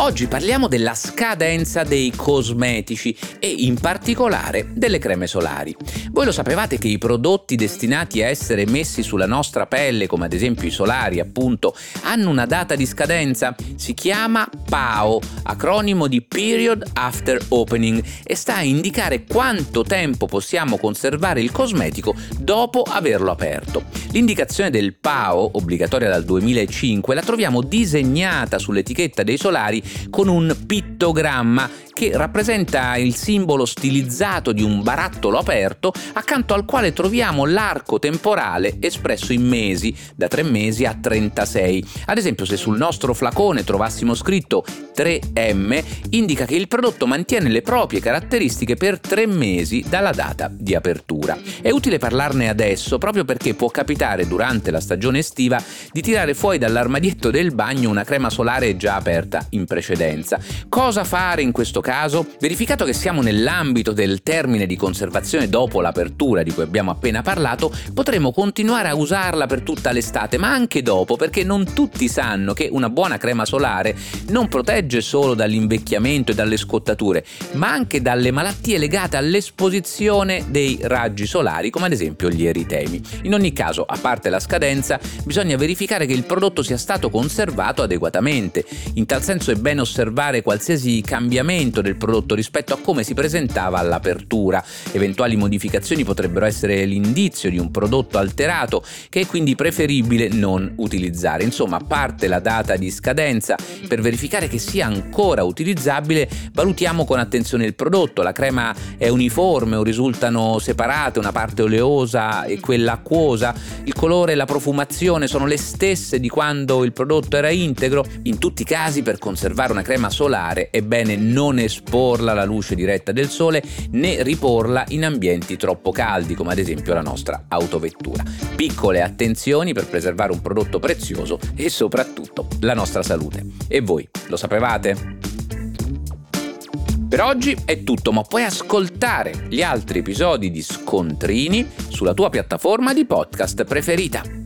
Oggi parliamo della scadenza dei cosmetici e in particolare delle creme solari. Voi lo sapevate che i prodotti destinati a essere messi sulla nostra pelle, come ad esempio i solari appunto, hanno una data di scadenza? Si chiama PAO, acronimo di Period After Opening, e sta a indicare quanto tempo possiamo conservare il cosmetico dopo averlo aperto. L'indicazione del PAO, obbligatoria dal 2005, la troviamo disegnata sull'etichetta dei solari con un pittogramma che rappresenta il simbolo stilizzato di un barattolo aperto accanto al quale troviamo l'arco temporale espresso in mesi, da 3 mesi a 36. Ad esempio se sul nostro flacone trovassimo scritto 3M indica che il prodotto mantiene le proprie caratteristiche per 3 mesi dalla data di apertura. È utile parlarne adesso proprio perché può capitare durante la stagione estiva di tirare fuori dall'armadietto del bagno una crema solare già aperta in precedenza. Cosa fare in questo caso? verificato che siamo nell'ambito del termine di conservazione dopo l'apertura di cui abbiamo appena parlato, potremo continuare a usarla per tutta l'estate, ma anche dopo, perché non tutti sanno che una buona crema solare non protegge solo dall'invecchiamento e dalle scottature, ma anche dalle malattie legate all'esposizione dei raggi solari, come ad esempio gli eritemi. In ogni caso, a parte la scadenza, bisogna verificare che il prodotto sia stato conservato adeguatamente. In tal senso è bene osservare qualsiasi cambiamento del prodotto rispetto a come si presentava all'apertura. Eventuali modificazioni potrebbero essere l'indizio di un prodotto alterato che è quindi preferibile non utilizzare. Insomma, a parte la data di scadenza, per verificare che sia ancora utilizzabile, valutiamo con attenzione il prodotto. La crema è uniforme o risultano separate, una parte oleosa e quella acquosa. Il colore e la profumazione sono le stesse di quando il prodotto era integro. In tutti i casi, per conservare una crema solare è bene non esporla alla luce diretta del sole né riporla in ambienti troppo caldi come ad esempio la nostra autovettura. Piccole attenzioni per preservare un prodotto prezioso e soprattutto la nostra salute. E voi lo sapevate? Per oggi è tutto, ma puoi ascoltare gli altri episodi di Scontrini sulla tua piattaforma di podcast preferita.